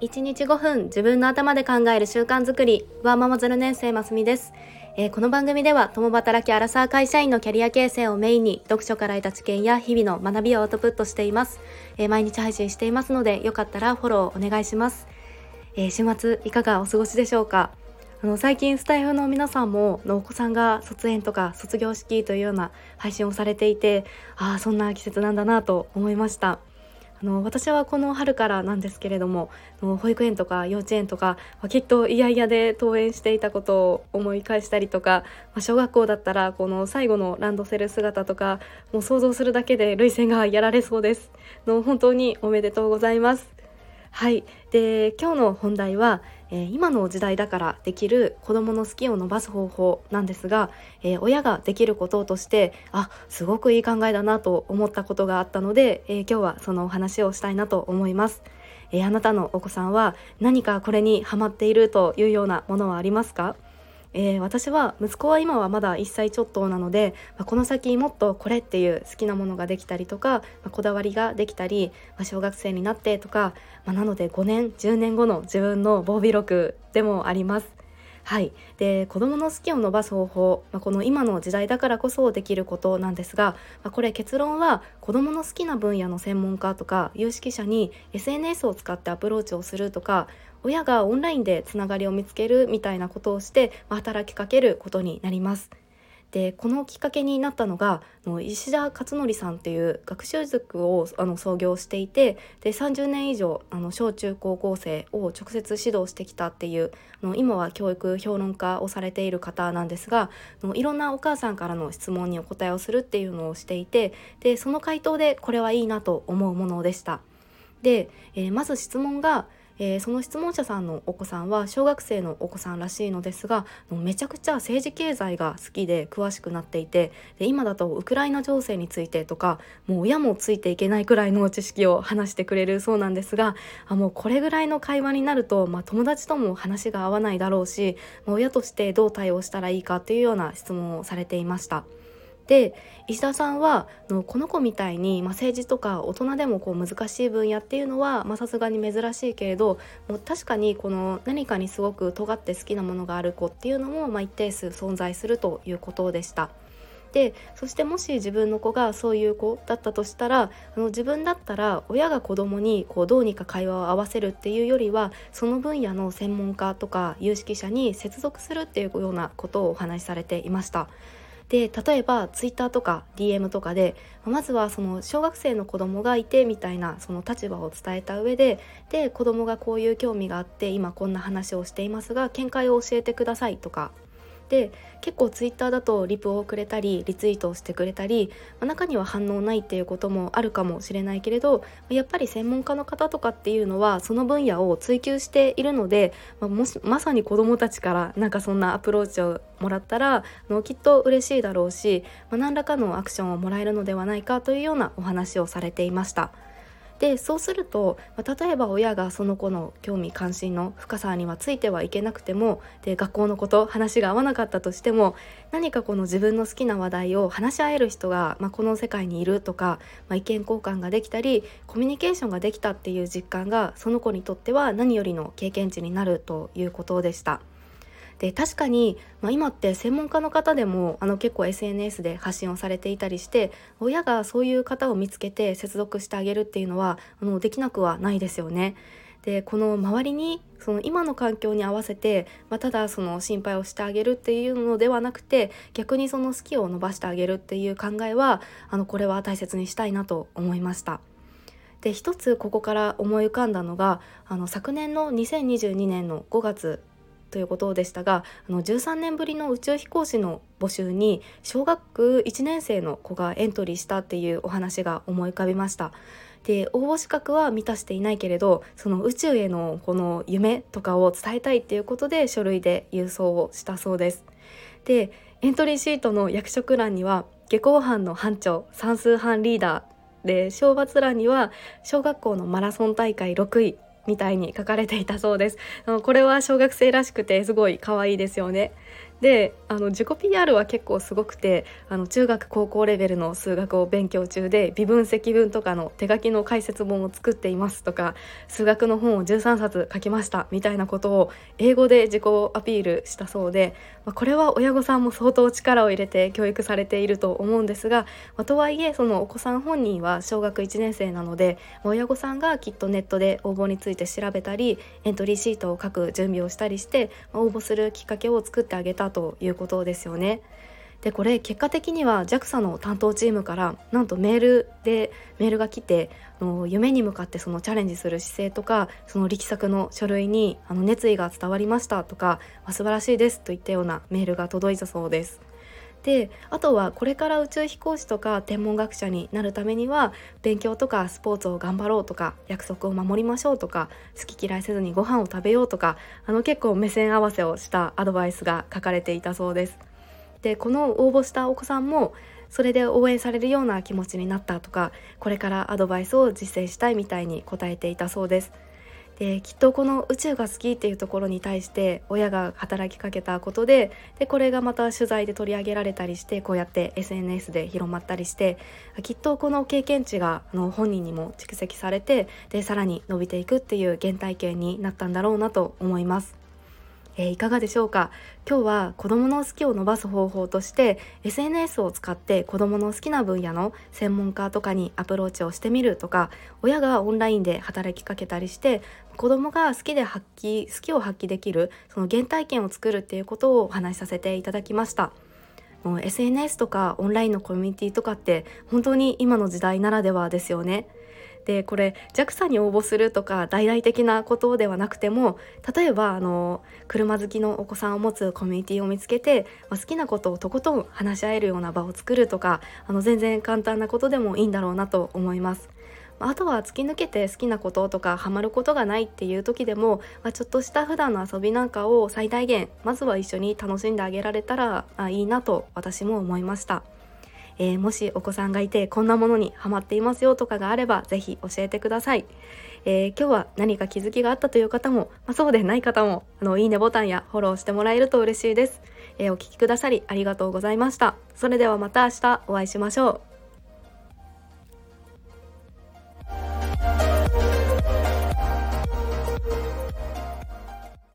1日5分自分の頭で考える習慣づくり。ワーママ0年生ますみです、えー、この番組では共働きアラサー会社員のキャリア形成をメインに読書から得た知見や日々の学びをアウトプットしています、えー、毎日配信していますのでよかったらフォローお願いします、えー、週末いかがお過ごしでしょうか？あの最近スタイフの皆さんものお子さんが卒園とか卒業式というような配信をされていてああそんな季節なんだなと思いました。あの私はこの春からなんですけれども保育園とか幼稚園とかきっと嫌々で登園していたことを思い返したりとか、まあ、小学校だったらこの最後のランドセル姿とかもう想像するだけで涙腺がやられそうです。の本当におめでとうございます。はいで今日の本題はえー、今の時代だからできる子どもの好きを伸ばす方法なんですが、えー、親ができることとしてあすごくいい考えだなと思ったことがあったので、えー、今日はそのお話をしたいなと思います。えあなたのお子さんは何かこれにハマっているというようなものはありますか？えー、私は息子は今はまだ1歳ちょっとなので、まあ、この先もっとこれっていう好きなものができたりとか、まあ、こだわりができたり、まあ、小学生になってとか、まなので5年10年後の自分の防備録でもあります。はい、で子どもの好きを伸ばす方法、まあ、この今の時代だからこそできることなんですが、まあ、これ結論は子どもの好きな分野の専門家とか有識者に SNS を使ってアプローチをするとか親がオンラインでつながりを見つけるみたいなことをして、まあ、働きかけることになります。でこのきっかけになったのがの石田勝則さんっていう学習塾をあの創業していてで30年以上あの小中高校生を直接指導してきたっていうあの今は教育評論家をされている方なんですがのいろんなお母さんからの質問にお答えをするっていうのをしていてでその回答でこれはいいなと思うものでした。で、えー、まず質問がえー、その質問者さんのお子さんは小学生のお子さんらしいのですがめちゃくちゃ政治経済が好きで詳しくなっていてで今だとウクライナ情勢についてとかもう親もついていけないくらいの知識を話してくれるそうなんですがあもうこれぐらいの会話になると、まあ、友達とも話が合わないだろうし、まあ、親としてどう対応したらいいかっていうような質問をされていました。で石田さんはのこの子みたいに、まあ、政治とか大人でもこう難しい分野っていうのはさすがに珍しいけれどもう確かにこの何かにすごく尖って好きなものがある子っていうのも、まあ、一定数存在するということでした。でそしてもし自分の子がそういう子だったとしたらあの自分だったら親が子供にこうどうにか会話を合わせるっていうよりはその分野の専門家とか有識者に接続するっていうようなことをお話しされていました。で例えば Twitter とか DM とかでまずはその小学生の子供がいてみたいなその立場を伝えた上でで子供がこういう興味があって今こんな話をしていますが見解を教えてくださいとかで結構ツイッターだとリプをくれたりリツイートをしてくれたり、まあ、中には反応ないっていうこともあるかもしれないけれどやっぱり専門家の方とかっていうのはその分野を追求しているので、まあ、もしまさに子どもたちからなんかそんなアプローチをもらったらのきっと嬉しいだろうし、まあ、何らかのアクションをもらえるのではないかというようなお話をされていました。でそうすると、まあ、例えば親がその子の興味関心の深さにはついてはいけなくてもで学校のこと話が合わなかったとしても何かこの自分の好きな話題を話し合える人が、まあ、この世界にいるとか、まあ、意見交換ができたりコミュニケーションができたっていう実感がその子にとっては何よりの経験値になるということでした。で確かに、まあ、今って専門家の方でもあの結構 SNS で発信をされていたりして親がそういう方を見つけて接続してあげるっていうのはあのできなくはないですよね。でこの周りにその今の環境に合わせて、まあ、ただその心配をしてあげるっていうのではなくて逆にその好きを伸ばしてあげるっていう考えはあのこれは大切にしたいなと思いました。で一つここから思い浮かんだのがあの昨年の2022年の5月ということでしたがあの13年ぶりの宇宙飛行士の募集に小学1年生の子がエントリーしたっていうお話が思い浮かびました。で応募資格は満たしていないけれどその宇宙へのこの夢とかを伝えたいっていうことで書類で郵送をしたそうです。でエントリーシートの役職欄には下校班の班長算数班リーダーで賞罰欄には小学校のマラソン大会6位みたいに書かれていたそうです。これは小学生らしくてすごい可愛いですよね。であの自己 PR は結構すごくてあの中学高校レベルの数学を勉強中で微分積分とかの手書きの解説本を作っていますとか数学の本を13冊書きましたみたいなことを英語で自己アピールしたそうで、まあ、これは親御さんも相当力を入れて教育されていると思うんですが、まあ、とはいえそのお子さん本人は小学1年生なので親御さんがきっとネットで応募について調べたりエントリーシートを書く準備をしたりして、ま、応募するきっかけを作ってあげたということですよね。でこれ結果的には JAXA の担当チームからなんとメールでメールが来ての夢に向かってそのチャレンジする姿勢とかその力作の書類にあの熱意が伝わりましたとか、ま、素晴らしいですといったようなメールが届いたそうです。であとはこれから宇宙飛行士とか天文学者になるためには勉強とかスポーツを頑張ろうとか約束を守りましょうとか好き嫌いせずにご飯を食べようとかあの結構目線合わせをしたアドバイスが書かれていたそうです。でこの応募したお子さんもそれで応援されるような気持ちになったとかこれからアドバイスを実践したいみたいに答えていたそうです。できっとこの宇宙が好きっていうところに対して親が働きかけたことででこれがまた取材で取り上げられたりしてこうやって SNS で広まったりしてきっとこの経験値があの本人にも蓄積されてでさらに伸びていくっていう原体験になったんだろうなと思います。えー、いかがでしょうか？今日は子どもの好きを伸ばす方法として SNS を使って子どもの好きな分野の専門家とかにアプローチをしてみるとか親がオンラインで働きかけたりして子どもが好きで発揮好きを発揮できるその原体験を作るっていうことをお話しさせていただきました。もう SNS とかオンラインのコミュニティとかって本当に今の時代ならではですよね。でこれ JAXA に応募するとか大々的なことではなくても例えばあの車好きのお子さんを持つコミュニティを見つけて、まあ、好きなことをとことん話し合えるような場を作るとかあの全然簡単なことでもいいんだろうなと思います。あとは突き抜けて好きなこととかハマることがないっていう時でも、まあ、ちょっとした普段の遊びなんかを最大限まずは一緒に楽しんであげられたらいいなと私も思いました。えー、もしお子さんがいてこんなものにハマっていますよとかがあれば是非教えてください。えー、今日は何か気づきがあったという方も、まあ、そうでない方もあのいいねボタンやフォローしてもらえると嬉しいです。えー、お聴きくださりありがとうございました。それではまた明日お会いしましょう。